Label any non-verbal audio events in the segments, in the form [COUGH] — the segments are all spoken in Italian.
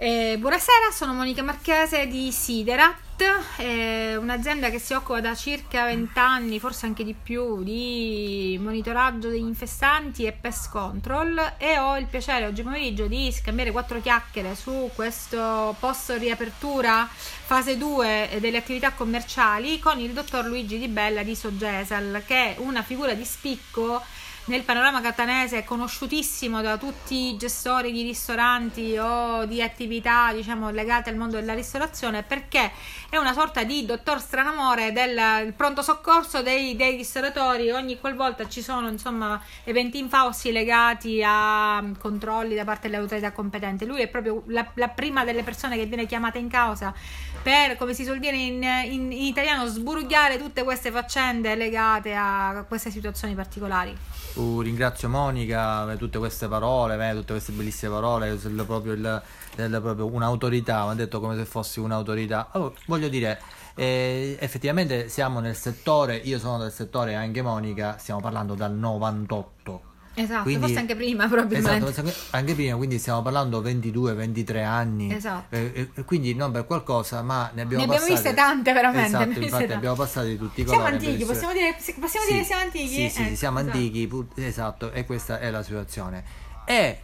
Eh, buonasera, sono Monica Marchese di Siderat, eh, un'azienda che si occupa da circa 20 anni, forse anche di più, di monitoraggio degli infestanti e pest control e ho il piacere oggi pomeriggio di scambiare quattro chiacchiere su questo post riapertura fase 2 delle attività commerciali con il dottor Luigi Di Bella di Sogesal, che è una figura di spicco nel panorama catanese è conosciutissimo da tutti i gestori di ristoranti o di attività diciamo legate al mondo della ristorazione perché è una sorta di dottor stranamore del pronto soccorso dei, dei ristoratori. Ogni qualvolta ci sono insomma eventi infausti legati a controlli da parte delle autorità competenti. Lui è proprio la, la prima delle persone che viene chiamata in causa per come si suol dire in, in, in italiano sburugliare tutte queste faccende legate a queste situazioni particolari Uh, ringrazio Monica per tutte queste parole, per tutte queste bellissime parole, proprio, il, il, proprio un'autorità, mi ha detto come se fossi un'autorità. Allora, voglio dire, eh, effettivamente siamo nel settore, io sono del settore anche Monica, stiamo parlando dal 98 Esatto, quindi, forse anche prima probabilmente. Esatto, anche prima, quindi stiamo parlando 22-23 anni. Esatto. Eh, eh, quindi non per qualcosa, ma ne abbiamo, ne abbiamo viste tante veramente. Esatto, ne infatti abbiamo passato di tutti i colori. Siamo antichi, possiamo dire, possiamo sì, dire che siamo antichi? Sì, sì, eh, siamo esatto. antichi, esatto, e questa è la situazione. E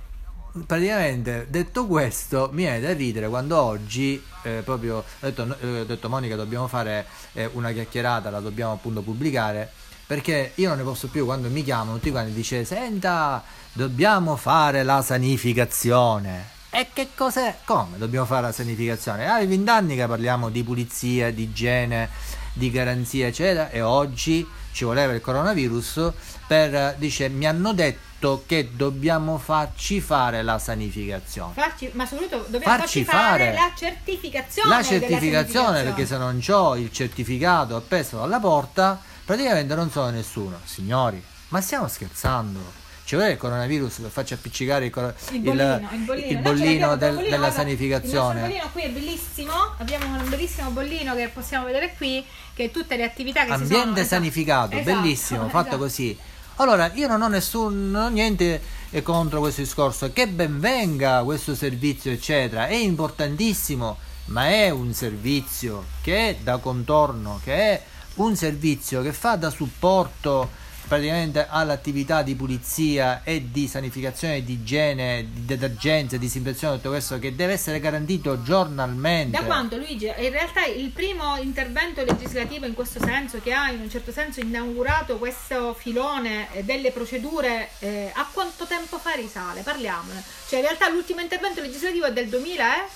praticamente detto questo mi è da ridere quando oggi eh, proprio ho detto, eh, detto Monica dobbiamo fare eh, una chiacchierata la dobbiamo appunto pubblicare perché io non ne posso più quando mi chiamano tutti quanti dice senta dobbiamo fare la sanificazione e che cos'è? come dobbiamo fare la sanificazione? Ah, 20 anni che parliamo di pulizia, di igiene, di garanzia eccetera e oggi ci voleva il coronavirus per dice mi hanno detto che dobbiamo farci fare la sanificazione. Farci, ma soprattutto dobbiamo farci, farci fare, fare, la certificazione. La certificazione perché se non ho il certificato appeso alla porta praticamente non so nessuno. Signori, ma stiamo scherzando? Ci vuole il coronavirus farci appiccicare il, cor- il bollino, il bollino. Il bollino del, bollino, della sanificazione. Il bollino qui è bellissimo, abbiamo un bellissimo bollino che possiamo vedere qui, che tutte le attività che Ambiente si sono... Ambiente sanificato, esatto, bellissimo, [LAUGHS] esatto. fatto così. Allora, io non ho nessun, non ho niente contro questo discorso, che ben venga questo servizio, eccetera, è importantissimo, ma è un servizio che è da contorno, che è un servizio che fa da supporto praticamente all'attività di pulizia e di sanificazione, di igiene, di detergenza, disinfezione, tutto questo che deve essere garantito giornalmente. Da quanto Luigi? In realtà il primo intervento legislativo in questo senso che ha in un certo senso inaugurato questo filone delle procedure eh, a quanto tempo fa risale? Parliamone. Cioè in realtà l'ultimo intervento legislativo è del 2000 eh?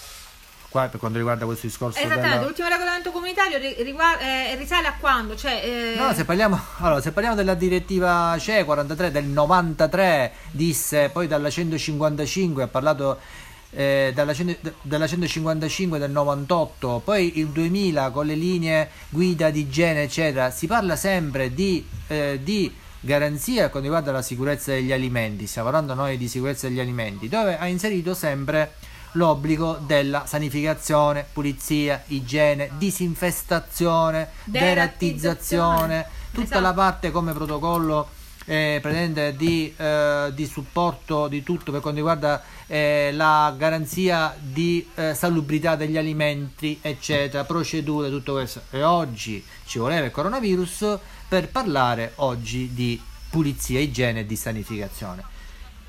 Qua, per quanto riguarda questo discorso esattamente della... l'ultimo regolamento comunitario riguarda, eh, risale a quando? Cioè, eh... no se parliamo, allora, se parliamo della direttiva CE 43 del 93 disse poi dalla 155 ha parlato eh, dalla, dalla, 155 del 98 poi il 2000 con le linee guida di igiene eccetera si parla sempre di, eh, di garanzia quando riguarda la sicurezza degli alimenti stiamo parlando noi di sicurezza degli alimenti dove ha inserito sempre l'obbligo della sanificazione, pulizia, igiene, disinfestazione, derattizzazione, tutta esatto. la parte come protocollo eh, pretende di, eh, di, supporto di tutto per quanto riguarda eh, la garanzia di eh, salubrità degli alimenti, eccetera, procedure, tutto questo. E oggi ci voleva il coronavirus per parlare oggi di pulizia, igiene e di sanificazione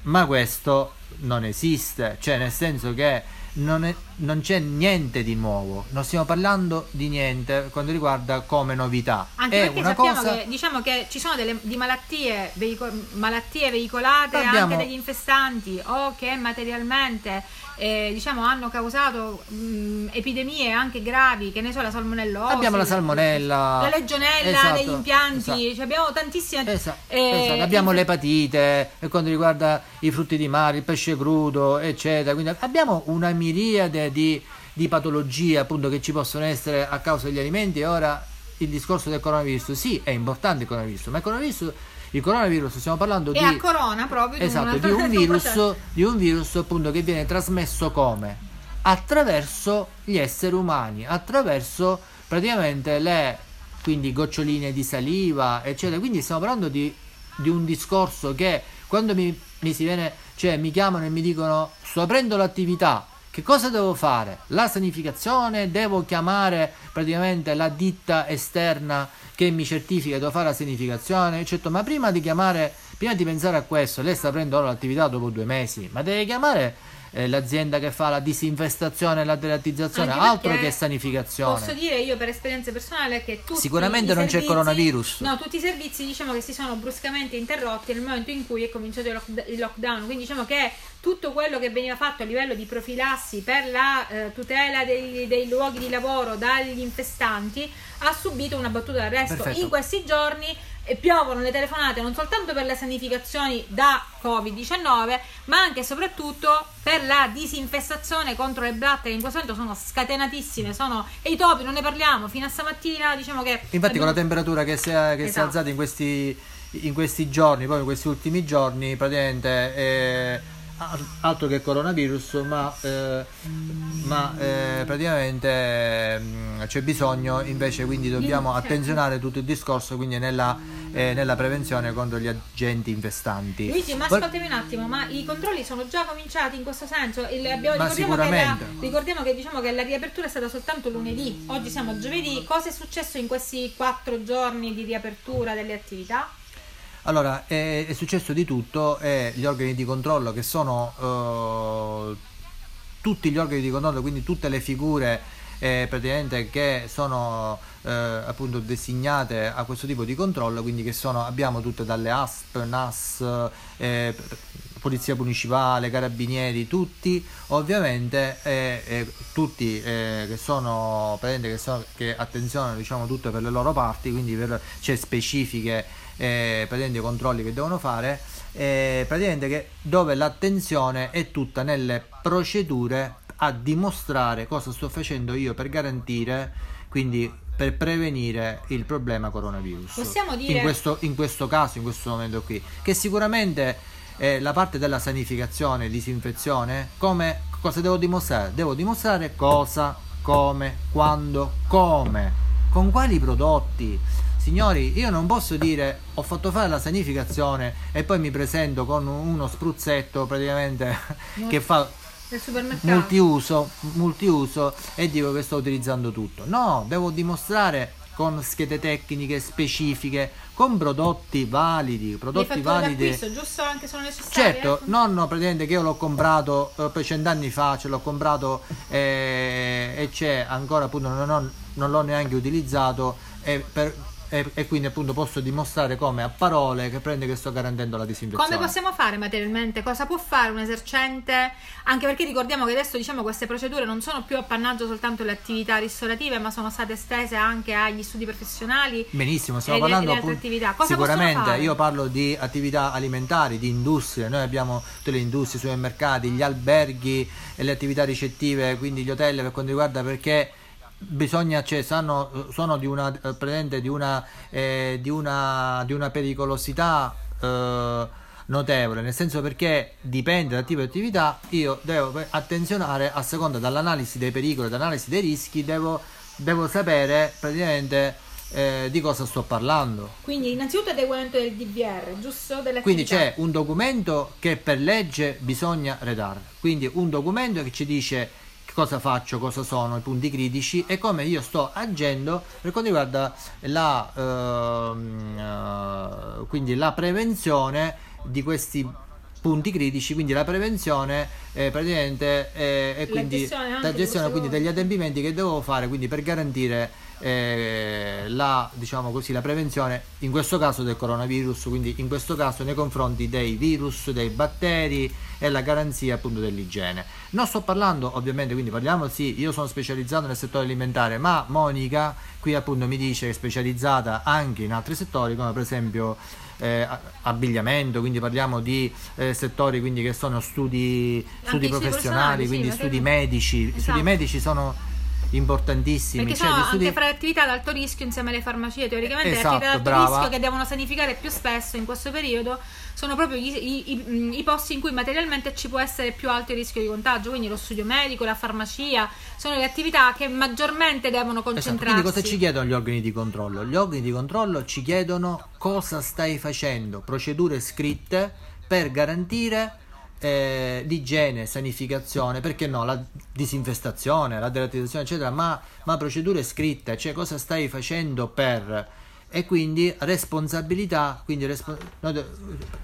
ma questo non esiste, cioè nel senso che non, è, non, c'è niente di nuovo, non stiamo parlando di niente quando riguarda come novità. Anche è perché sappiamo cosa... che, diciamo che ci sono delle di malattie, veico- malattie veicolate Abbiamo... anche dagli infestanti o che materialmente eh, diciamo, hanno causato mh, epidemie anche gravi, che ne so, la salmonellosi. Abbiamo la salmonella, la legionella esatto, negli impianti, esatto. cioè abbiamo tantissime. Esatto, eh, esatto. Abbiamo l'epatite per quanto riguarda i frutti di mare, il pesce crudo, eccetera. Quindi abbiamo una miriade di, di patologie appunto che ci possono essere a causa degli alimenti ora il discorso del coronavirus, sì, è importante il coronavirus, ma il coronavirus il coronavirus stiamo parlando e di a corona proprio esatto, [LAUGHS] di un virus di un virus appunto che viene trasmesso come? Attraverso gli esseri umani attraverso praticamente le quindi goccioline di saliva eccetera. Quindi stiamo parlando di, di un discorso che quando mi, mi si viene cioè mi chiamano e mi dicono sto aprendo l'attività Che cosa devo fare? La sanificazione, devo chiamare praticamente la ditta esterna che mi certifica devo fare la sanificazione, certo, ma prima di chiamare, prima di pensare a questo, lei sta prendendo l'attività dopo due mesi, ma deve chiamare eh, l'azienda che fa la disinfestazione e la deratizzazione, altro che sanificazione. Posso dire io per esperienza personale che tutti Sicuramente non c'è servizi- coronavirus. No, tutti i servizi diciamo che si sono bruscamente interrotti nel momento in cui è cominciato il, lock- il lockdown. Quindi diciamo che tutto quello che veniva fatto a livello di profilassi per la eh, tutela dei, dei luoghi di lavoro dagli infestanti ha subito una battuta d'arresto. Perfetto. In questi giorni eh, piovono le telefonate non soltanto per le sanificazioni da Covid-19, ma anche e soprattutto per la disinfestazione contro le blatte che in questo momento sono scatenatissime, sono e i topi non ne parliamo, fino a stamattina diciamo che Infatti con la abbiamo- temperatura che si è, che si è Esatto. alzata in questi, in questi giorni, proprio in questi ultimi giorni, praticamente è altro che coronavirus, ma, eh, ma eh, praticamente mm, c'è bisogno invece, quindi dobbiamo attenzionare tutto il discorso quindi nella, eh, nella prevenzione contro gli agenti infestanti. Luigi, ma ascoltami un attimo, ma i controlli sono già cominciati in questo senso? Il- abbiamo- Ma ricordiamo, che la- ricordiamo che diciamo che la riapertura è stata soltanto lunedì, oggi siamo giovedì. Cosa è successo in questi quattro giorni di riapertura delle attività? Allora, è, è successo di tutto e gli organi di controllo che sono eh, tutti gli organi di controllo, quindi tutte le figure eh, praticamente che sono eh, appunto designate a questo tipo di controllo, quindi che sono, abbiamo tutte dalle ASP, NAS, eh, Polizia Municipale, Carabinieri, tutti ovviamente eh, eh, tutti eh, che sono che, che attenzionano diciamo tutte per le loro parti, quindi per, c'è specifiche eh, praticamente controlli che devono fare, eh, praticamente che, dove l'attenzione è tutta nelle procedure a dimostrare cosa sto facendo io per garantire, quindi per prevenire il problema coronavirus. Possiamo dire- in questo, in questo caso, in questo momento qui, che sicuramente eh, la parte della sanificazione, disinfezione, come cosa devo dimostrare? Devo dimostrare cosa, come, quando, come, con quali prodotti. Signori, io non posso dire ho fatto fare la sanificazione e poi mi presento con uno spruzzetto praticamente [LAUGHS] che fa multiuso, multiuso e dico che sto utilizzando tutto. No, devo dimostrare con schede tecniche specifiche, con prodotti validi, prodotti validi. giusto anche sono necessari? Certo, ecco? non praticamente che io l'ho comprato eh, cent'anni fa, ce l'ho comprato eh, e c'è ancora appunto non, ho- non l'ho neanche utilizzato e, per- e- e quindi appunto posso dimostrare come a parole che prende che sto garantendo la disinfezione. Come possiamo fare materialmente? Cosa può fare un esercente? Anche perché ricordiamo che adesso diciamo queste procedure non sono più appannaggio soltanto delle attività ristorative, ma sono state estese anche agli studi professionali. Benissimo, stiamo e parlando appunto- attività. Cosa sicuramente io parlo di attività alimentari, di industrie, noi abbiamo tutte le industrie, i supermercati, gli alberghi e le attività ricettive, quindi gli hotel per quanto riguarda perché bisogna cioè, sanno, sono di una eh, di una, eh, di una di una pericolosità eh, notevole nel senso perché dipende dal tipo di attività io devo attenzionare a seconda dall'analisi dei pericoli dall'analisi dei rischi devo, devo sapere praticamente eh, di cosa sto parlando. Quindi innanzitutto adeguamento del DVR, giusto? Quindi c'è un documento che per legge bisogna redare, quindi un documento che ci dice cosa faccio, cosa sono i punti critici e come io sto agendo per quanto riguarda la, ehm, eh, quindi la prevenzione di questi punti critici, quindi la prevenzione eh, praticamente eh, e La quindi la gestione quindi degli adempimenti che devo fare quindi per garantire eh, la, diciamo così, la prevenzione in questo caso del coronavirus, quindi in questo caso nei confronti dei virus, dei batteri e la garanzia appunto dell'igiene. Non sto parlando ovviamente, quindi parliamo sì, io sono specializzato nel settore alimentare, ma Monica qui appunto mi dice che è specializzata anche in altri settori come per esempio eh, abbigliamento, quindi parliamo di eh, settori quindi che sono studi, studi professionali, quindi sì, studi medici. I studi Esatto. medici sono importantissimi. Perché cioè, sono gli studi- anche fra le attività ad alto rischio insieme alle farmacie, teoricamente Esatto, le attività ad alto brava. rischio che devono sanificare più spesso in questo periodo sono proprio i, i- i- i posti in cui materialmente ci può essere più alto il rischio di contagio, quindi lo studio medico, la farmacia, sono le attività che maggiormente devono Esatto, concentrarsi. Quindi cosa ci chiedono gli organi di controllo? Gli organi di controllo ci chiedono cosa stai facendo, procedure scritte per garantire eh, l'igiene, sanificazione, perché no, la disinfestazione, la deratizzazione, eccetera, ma, ma procedure scritte, cioè cosa stai facendo per e quindi responsabilità, quindi respo- no,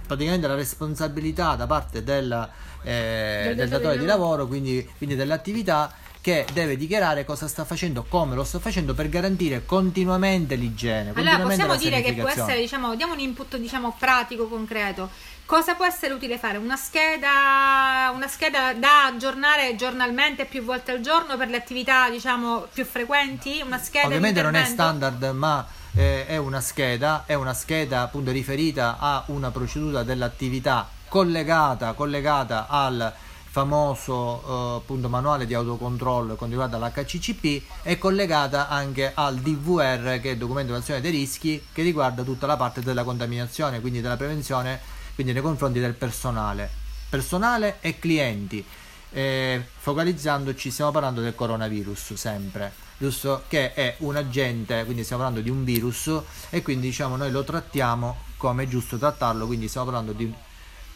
praticamente la responsabilità da parte della, eh, del, del datore di lavoro, quindi, quindi dell'attività che deve dichiarare cosa sta facendo, come lo sta facendo per garantire continuamente l'igiene. Allora possiamo dire che può essere, diciamo, diamo un input diciamo, pratico, concreto. Cosa può essere utile fare? Una scheda, una scheda da aggiornare giornalmente più volte al giorno per le attività diciamo, più frequenti? Una scheda Ovviamente non è standard, ma eh, è una scheda, è una scheda appunto riferita a una procedura dell'attività collegata, collegata al famoso eh, appunto manuale di autocontrollo con riguardo all'HCCP è collegata anche al DVR che è documento di azione dei rischi che riguarda tutta la parte della contaminazione quindi della prevenzione quindi nei confronti del personale. Personale e clienti. Eh, focalizzandoci stiamo parlando del coronavirus sempre giusto? Che è un agente quindi stiamo parlando di un virus e quindi diciamo noi lo trattiamo come è giusto trattarlo quindi stiamo parlando di,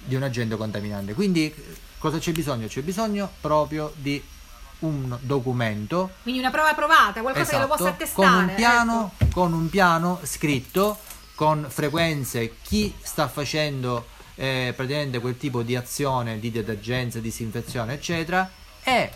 di un agente contaminante. Quindi Cosa c'è bisogno? C'è bisogno proprio di un documento. Quindi una prova provata, qualcosa esatto, che lo possa attestare. Con un, piano, ecco. con un piano scritto, con frequenze, chi sta facendo eh, praticamente quel tipo di azione di detergenza, disinfezione, eccetera, e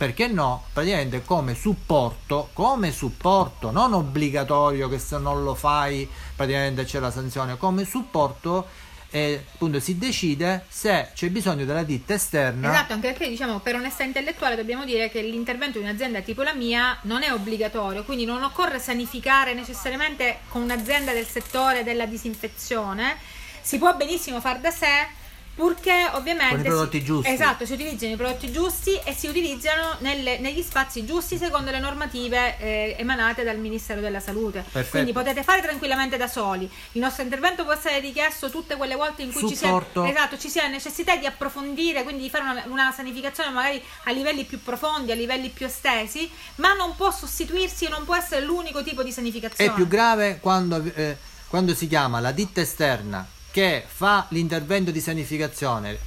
perché no, praticamente come supporto, come supporto, non obbligatorio che se non lo fai praticamente c'è la sanzione, come supporto e appunto si decide se c'è bisogno della ditta esterna. Esatto, anche perché diciamo per onestà intellettuale dobbiamo dire che l'intervento di un'azienda tipo la mia non è obbligatorio, quindi non occorre sanificare necessariamente con un'azienda del settore della disinfezione, si può benissimo far da sé purché ovviamente con i prodotti si, giusti. Esatto si utilizzano i prodotti giusti e si utilizzano nelle, negli spazi giusti secondo le normative eh, emanate dal Ministero della Salute. Perfetto. quindi potete fare tranquillamente da soli. Il nostro intervento può essere richiesto tutte quelle volte in cui ci sia, esatto, ci sia, necessità di approfondire quindi di fare una, una, sanificazione magari a livelli più profondi a livelli più estesi ma non può sostituirsi non può essere l'unico tipo di sanificazione. È più grave quando, eh, quando si chiama la ditta esterna che fa l'intervento di sanificazione,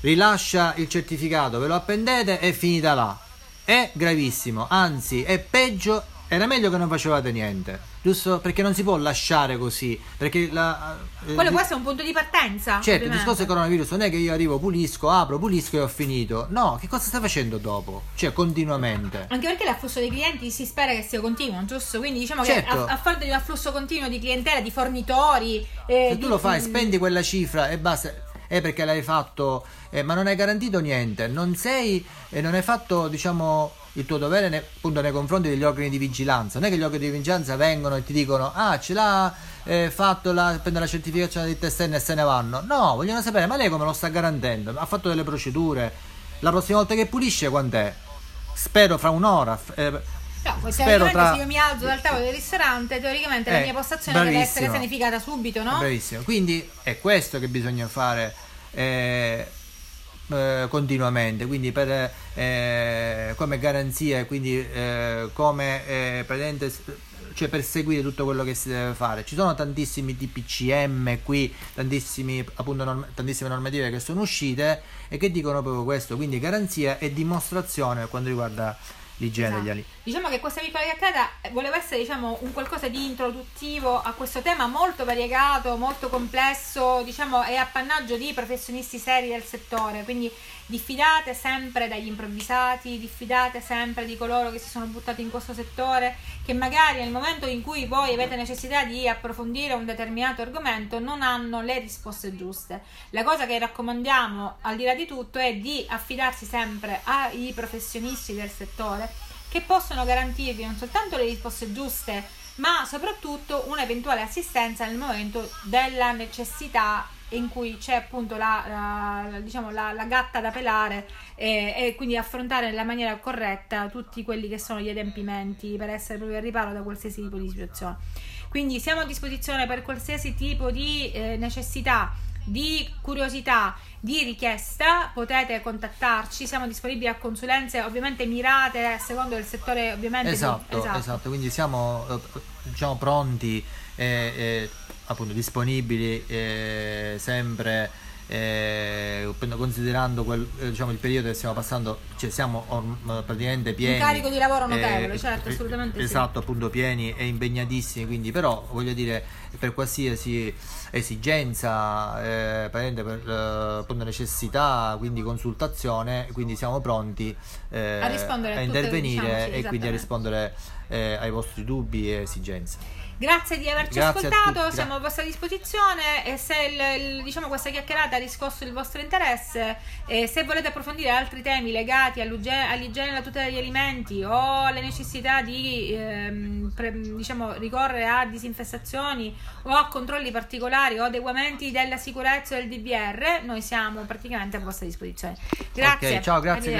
rilascia il certificato, ve lo appendete e finita là. È gravissimo, anzi è peggio, era meglio che non facevate niente giusto? Perché non si può lasciare così. Perché la, eh, Quello può essere un punto di partenza. Certo, ovviamente. il discorso del coronavirus non è che io arrivo, pulisco, apro, pulisco e ho finito. No, che cosa stai facendo dopo? Cioè, continuamente. Anche perché l'afflusso dei clienti si spera che sia continuo, giusto? Quindi diciamo certo. che a, a fronte di un afflusso continuo di clientela, di fornitori. Eh, Se tu lo fai, spendi quella cifra e basta è perché l'hai fatto, eh, ma non hai garantito niente, non sei, eh, non hai fatto, diciamo, il tuo dovere ne, appunto nei confronti degli organi di vigilanza. Non è che gli organi di vigilanza vengono e ti dicono ah ce l'ha eh, fatto la, prende la certificazione di test e se ne vanno. No, vogliono sapere ma lei come lo sta garantendo? Ha fatto delle procedure. La prossima volta che pulisce quant'è? Spero fra un'ora. Eh, No, spero tra... se io mi alzo dal tavolo del ristorante, teoricamente eh, la mia postazione bravissimo. deve essere sanificata subito, no? Bravissimo. Quindi è questo che bisogna fare. Eh, eh, continuamente, quindi per, eh, come garanzia, quindi eh, come eh, cioè per seguire tutto quello che si deve fare. Ci sono tantissimi DPCM qui, appunto, norm- tantissime normative che sono uscite e che dicono proprio questo, quindi garanzia e dimostrazione per quanto riguarda l'igiene esatto. degli alimenti. Diciamo che questa piccola chiacchierata voleva essere diciamo, un qualcosa di introduttivo a questo tema molto variegato, molto complesso, diciamo è appannaggio di professionisti seri del settore, quindi diffidate sempre dagli improvvisati, diffidate sempre di coloro che si sono buttati in questo settore, che magari nel momento in cui voi avete necessità di approfondire un determinato argomento non hanno le risposte giuste. La cosa che raccomandiamo al di là di tutto è di affidarsi sempre ai professionisti del settore che possono garantirvi non soltanto le risposte giuste, ma soprattutto un'eventuale assistenza nel momento della necessità in cui c'è appunto la, la, diciamo, la, la gatta da pelare e, e, quindi affrontare nella maniera corretta tutti quelli che sono gli adempimenti per essere proprio al riparo da qualsiasi tipo di situazione. Quindi siamo a disposizione per qualsiasi tipo di eh, necessità di curiosità, di richiesta, potete contattarci, siamo disponibili a consulenze ovviamente mirate secondo il settore ovviamente esatto, di, esatto. esatto. quindi siamo eh, diciamo pronti e, e appunto disponibili e sempre eh, considerando quel, eh, diciamo, il periodo che stiamo passando, cioè siamo or- praticamente pieni. Un carico di lavoro notevole, eh, certo, assolutamente. Esatto, sì. appunto pieni e impegnatissimi, quindi però voglio dire, per qualsiasi esigenza, eh, per eh, necessità, quindi consultazione, quindi siamo pronti eh, a, a, intervenire diciamo, sì, e quindi a rispondere eh, ai vostri dubbi e esigenze. Grazie di averci Grazie ascoltato, siamo a vostra disposizione e se il, il, diciamo, questa chiacchierata ha riscosso il vostro interesse e se volete approfondire altri temi legati all'igiene e alla tutela degli alimenti o alle necessità di ehm, pre, diciamo, ricorrere a disinfestazioni o a controlli particolari o adeguamenti della sicurezza del DVR, noi siamo praticamente a vostra disposizione. Grazie. Okay, ciao, grazie.